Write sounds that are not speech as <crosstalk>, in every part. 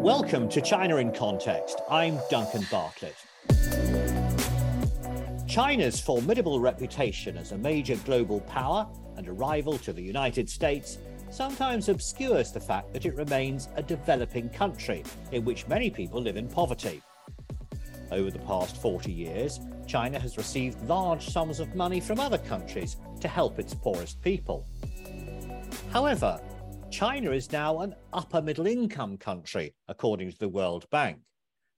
Welcome to China in Context. I'm Duncan Bartlett. China's formidable reputation as a major global power and a rival to the United States sometimes obscures the fact that it remains a developing country in which many people live in poverty. Over the past 40 years, China has received large sums of money from other countries to help its poorest people. However, China is now an upper middle income country, according to the World Bank.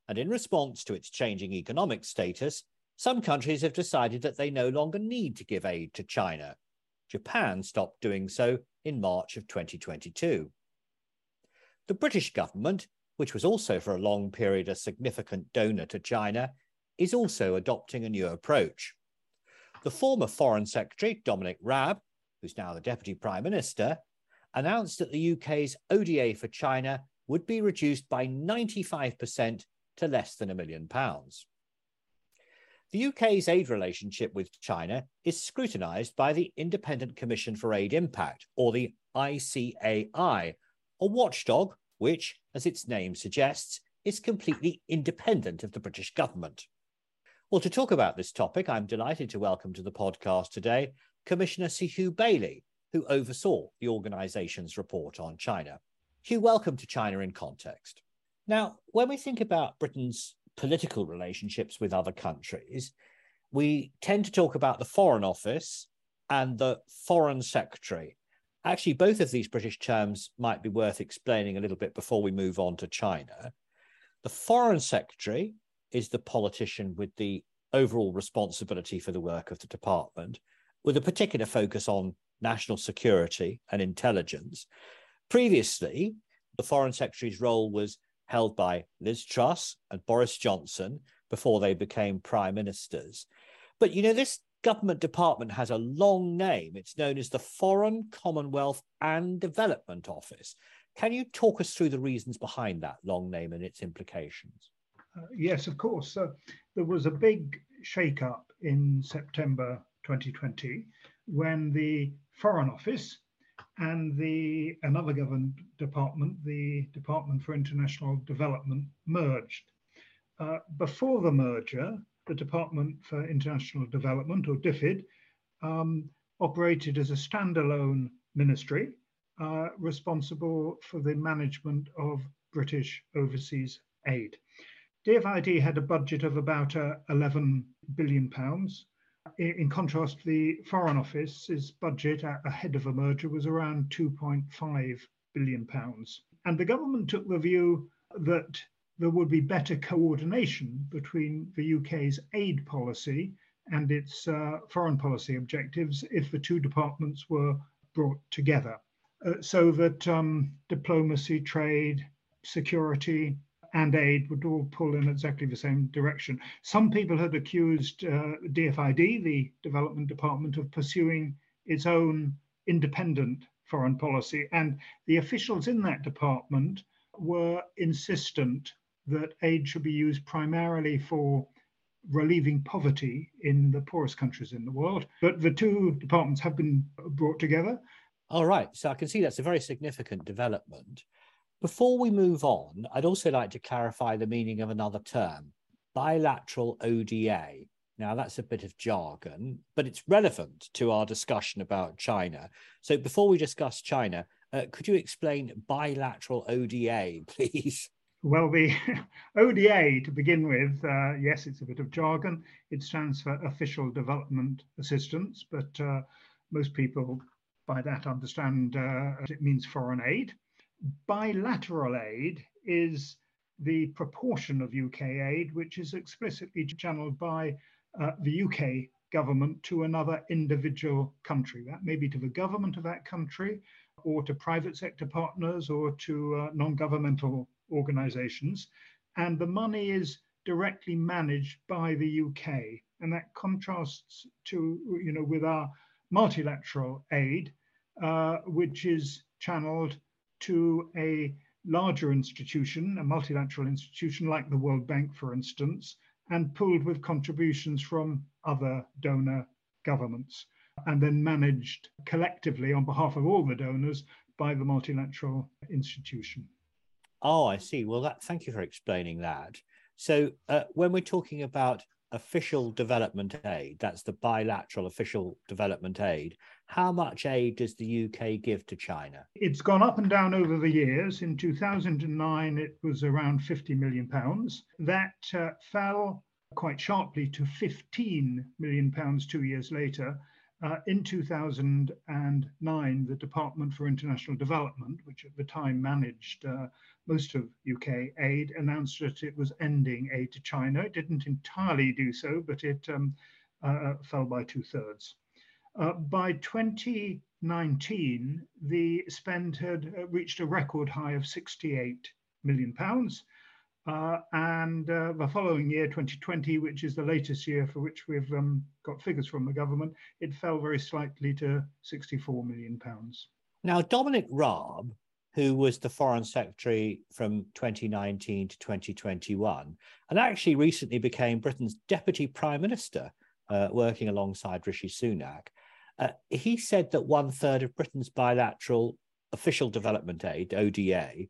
And in response to its changing economic status, some countries have decided that they no longer need to give aid to China. Japan stopped doing so in March of 2022. The British government, which was also for a long period a significant donor to China, is also adopting a new approach. The former Foreign Secretary, Dominic Raab, who's now the Deputy Prime Minister, announced that the UK's ODA for China would be reduced by 95% to less than a million pounds. The UK's aid relationship with China is scrutinised by the Independent Commission for Aid Impact, or the ICAI, a watchdog which, as its name suggests, is completely independent of the British government. Well, to talk about this topic, I'm delighted to welcome to the podcast today Commissioner Sir Hugh Bayley, who oversaw the organisation's report on China. Hugh, welcome to China in Context. Now, when we think about Britain's political relationships with other countries, we tend to talk about the Foreign Office and the Foreign Secretary. Actually, both of these British terms might be worth explaining a little bit before we move on to China. The Foreign Secretary is the politician with the overall responsibility for the work of the department, with a particular focus on national security and intelligence. Previously, the Foreign Secretary's role was held by Liz Truss and Boris Johnson before they became prime ministers. But you know, this government department has a long name. It's known as the Foreign, Commonwealth and Development Office. Can you talk us through the reasons behind that long name and its implications? Uh, yes, of course. So there was a big shake-up in September 2020 when the Foreign Office and the another government department, the Department for International Development, merged. Uh, before the merger, the Department for International Development, or DFID, um, operated as a standalone ministry uh, responsible for the management of British overseas aid. DFID had a budget of about uh, 11 billion pounds in contrast, the Foreign Office's budget ahead of a merger was around 2.5 billion pounds. And the government took the view that there would be better coordination between the UK's aid policy and its uh, foreign policy objectives if the two departments were brought together. Uh, so that um, diplomacy, trade, security, and aid would all pull in exactly the same direction. Some people had accused uh, DFID, the Development Department, of pursuing its own independent foreign policy, and the officials in that department were insistent that aid should be used primarily for relieving poverty in the poorest countries in the world. But the two departments have been brought together. All right. So I can see that's a very significant development. Before we move on, I'd also like to clarify the meaning of another term bilateral ODA. Now, that's a bit of jargon, but it's relevant to our discussion about China. So, before we discuss China, uh, could you explain bilateral ODA, <laughs> please? Well, the <laughs> ODA to begin with, uh, yes, it's a bit of jargon. It stands for Official Development Assistance, but uh, most people by that understand uh, it means foreign aid bilateral aid is the proportion of UK aid which is explicitly channeled by uh, the UK government to another individual country. That may be to the government of that country or to private sector partners or to uh, non governmental organizations. And the money is directly managed by the UK. And that contrasts to, you know, with our multilateral aid, uh, which is channeled to a larger institution, a multilateral institution like the World Bank, for instance, and pooled with contributions from other donor governments, and then managed collectively on behalf of all the donors by the multilateral institution. Oh, I see. Well, that, thank you for explaining that. So, uh, when we're talking about official development aid, that's the bilateral official development aid, how much aid does the UK give to China? It's gone up and down over the years. In 2009, it was around 50 million pounds. That uh, fell quite sharply to 15 million pounds two years later. Uh, in 2009, the Department for International Development, which at the time managed uh, most of UK aid, announced that it was ending aid to China. It didn't entirely do so, but it um, uh, fell by two thirds. Uh, by 2019, the spend had uh, reached a record high of 68 million pounds. Uh, and uh, the following year, 2020, which is the latest year for which we've um, got figures from the government, it fell very slightly to 64 million pounds. Now, Dominic Raab, who was the foreign secretary from 2019 to 2021, and actually recently became Britain's deputy prime minister, uh, working alongside Rishi Sunak, uh, he said that one third of Britain's bilateral official development aid, ODA,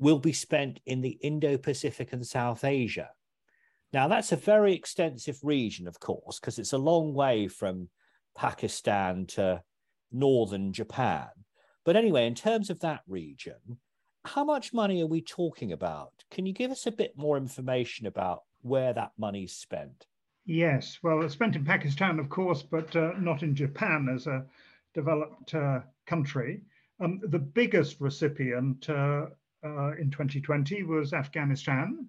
will be spent in the Indo Pacific and South Asia. Now, that's a very extensive region, of course, because it's a long way from Pakistan to northern Japan. But anyway, in terms of that region, how much money are we talking about? Can you give us a bit more information about where that money's spent? Yes, well, it's spent in Pakistan, of course, but uh, not in Japan as a developed uh, country. Um, the biggest recipient uh, uh in 2020 was Afghanistan,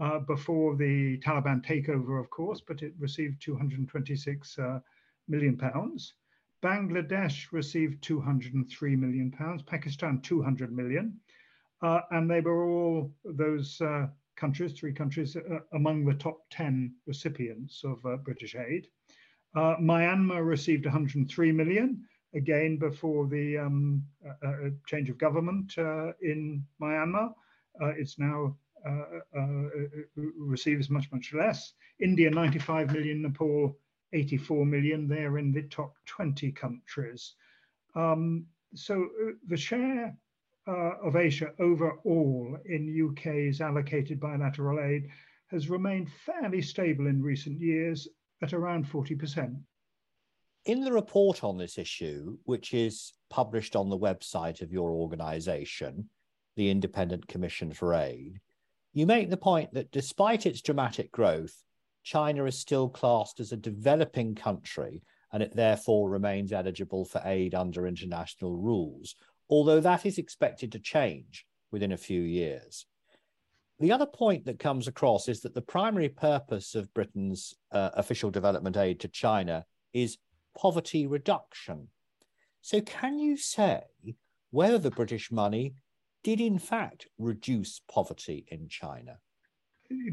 uh, before the Taliban takeover, of course, but it received 226 uh, million pounds. Bangladesh received 203 million pounds, Pakistan 200 million, and they were all those countries, three countries, uh, among the top 10 recipients of uh, British aid. Uh, Myanmar received 103 million, again before the um, uh, uh, change of government uh, in Myanmar. it's now receives much, much less. India, 95 million, Nepal, 84 million. They're in the top 20 countries. Um, so the share uh, of Asia overall in UK's allocated bilateral aid has remained fairly stable in recent years at around 40%. In the report on this issue, which is published on the website of your organisation, the Independent Commission for Aid, you make the point that despite its dramatic growth, China is still classed as a developing country and it therefore remains eligible for aid under international rules, although that is expected to change within a few years. The other point that comes across is that the primary purpose of Britain's uh, official development aid to China is poverty reduction. So, can you say whether the British money did in fact reduce poverty in China?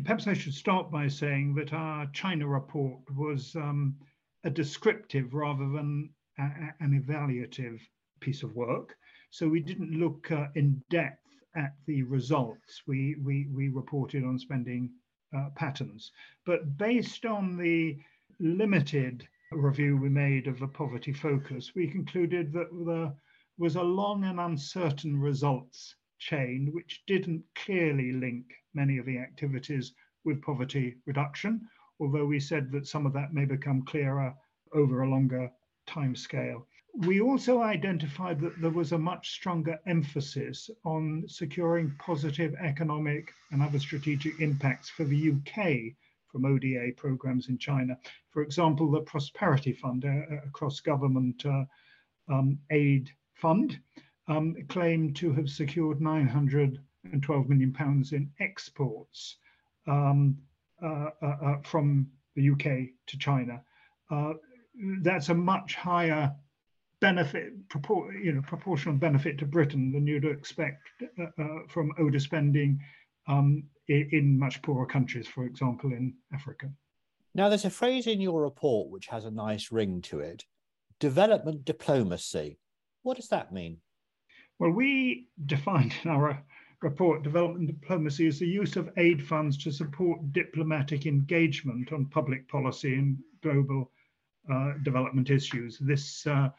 Perhaps I should start by saying that our China report was um, a descriptive rather than a, an evaluative piece of work. So we didn't look uh, in depth at the results. We, we, we reported on spending uh, patterns. But based on the limited review we made of the poverty focus, we concluded that there was a long and uncertain results chain which didn't clearly link many of the activities with poverty reduction, although we said that some of that may become clearer over a longer time scale. We also identified that there was a much stronger emphasis on securing positive economic and other strategic impacts for the UK from ODA programs in China. For example, the Prosperity Fund, a, cross government uh, um, aid fund, um, claimed to have secured 912 million pounds in exports um, uh, uh, uh from the UK to China. Uh, that's a much higher benefit, you know, proportional benefit to Britain than you'd expect uh, uh, from ODA spending um, in, in, much poorer countries, for example, in Africa. Now, there's a phrase in your report which has a nice ring to it development diplomacy. What does that mean? Well, we defined in our report development diplomacy as the use of aid funds to support diplomatic engagement on public policy and global uh, development issues. This uh,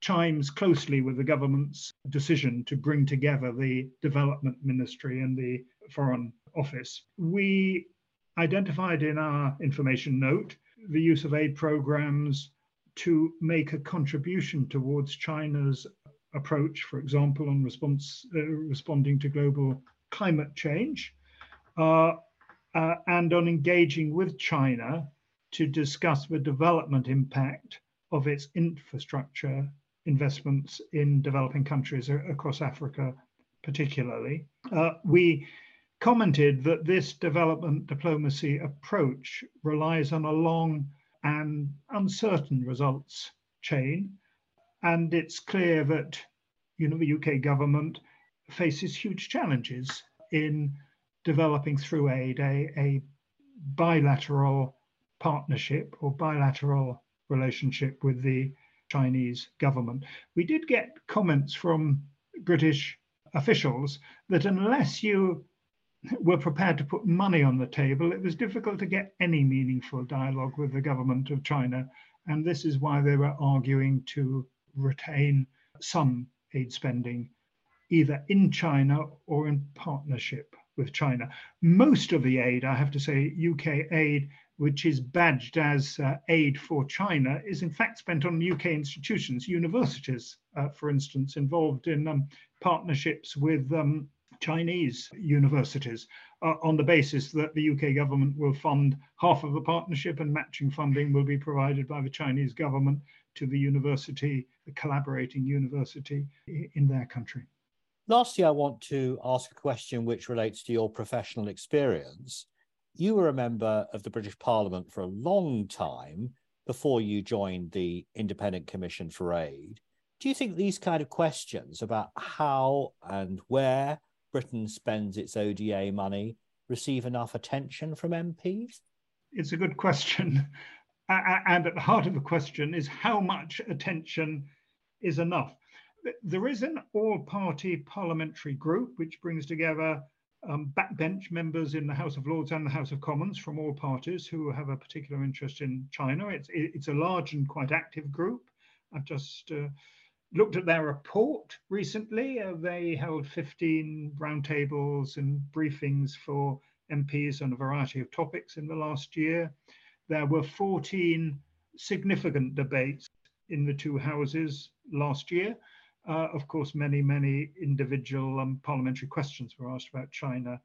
chimes closely with the government's decision to bring together the development ministry and the foreign office. We identified in our information note the use of aid programs to make a contribution towards China's approach, for example, on response, uh, responding to global climate change, uh, uh, and on engaging with China to discuss the development impact of its infrastructure investments in developing countries across Africa, particularly. Uh, we commented that this development diplomacy approach relies on a long and uncertain results chain. And it's clear that you know, the UK government faces huge challenges in developing through aid a, a bilateral partnership or bilateral relationship with the Chinese government. We did get comments from British officials that unless you were prepared to put money on the table, it was difficult to get any meaningful dialogue with the government of China. And this is why they were arguing to retain some aid spending either in China or in partnership with China. Most of the aid, I have to say, UK aid, which is badged as uh, aid for China, is in fact spent on UK institutions, universities, uh, for instance, involved in um, partnerships with um, Chinese universities uh, on the basis that the UK government will fund half of the partnership and matching funding will be provided by the Chinese government to the university, the collaborating university in their country. Lastly, I want to ask a question which relates to your professional experience. You were a member of the British Parliament for a long time before you joined the Independent Commission for Aid. Do you think these kind of questions about how and where Britain spends its ODA money receive enough attention from MPs? It's a good question. And at the heart of the question is how much attention is enough? There is an all party parliamentary group which brings together um, backbench members in the House of Lords and the House of Commons from all parties who have a particular interest in China. It's, it's a large and quite active group. I've just uh, looked at their report recently. Uh, they held 15 roundtables and briefings for MPs on a variety of topics in the last year. There were 14 significant debates in the two houses last year. Uh, of course, many, many individual um, parliamentary questions were asked about China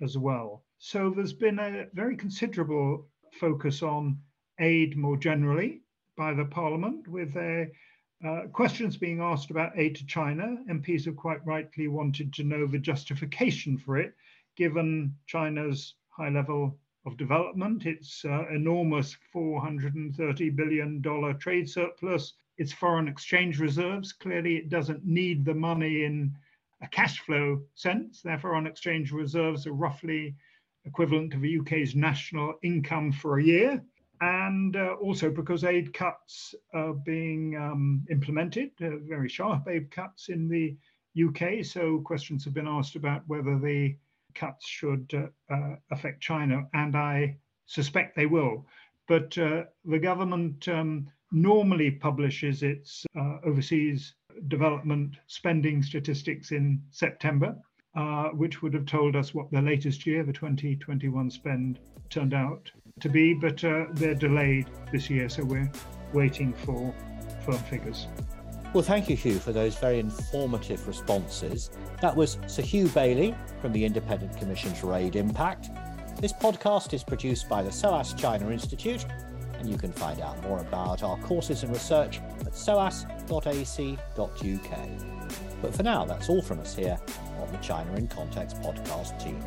as well. So there's been a very considerable focus on aid more generally by the Parliament, with a uh, questions being asked about aid to China. MPs have quite rightly wanted to know the justification for it, given China's high level of development, its uh, enormous $430 billion trade surplus, its foreign exchange reserves. Clearly, it doesn't need the money in a cash flow sense. Their foreign exchange reserves are roughly equivalent to the UK's national income for a year and uh, also because aid cuts are being um, implemented, uh, very sharp aid cuts in the UK. So questions have been asked about whether the cuts should uh, uh affect China, and I suspect they will. But uh, the government um, normally publishes its uh, overseas development spending statistics in September. which would have told us what the latest year, the 2021 spend, turned out to be, but uh, they're delayed this year, so we're waiting for firm figures. Well, thank you, Hugh, for those very informative responses. That was Sir Hugh Bayley from the Independent Commission for Aid Impact. This podcast is produced by the SOAS China Institute, and you can find out more about our courses and research at soas.ac.uk. But for now, that's all from us here on the China in Context podcast team.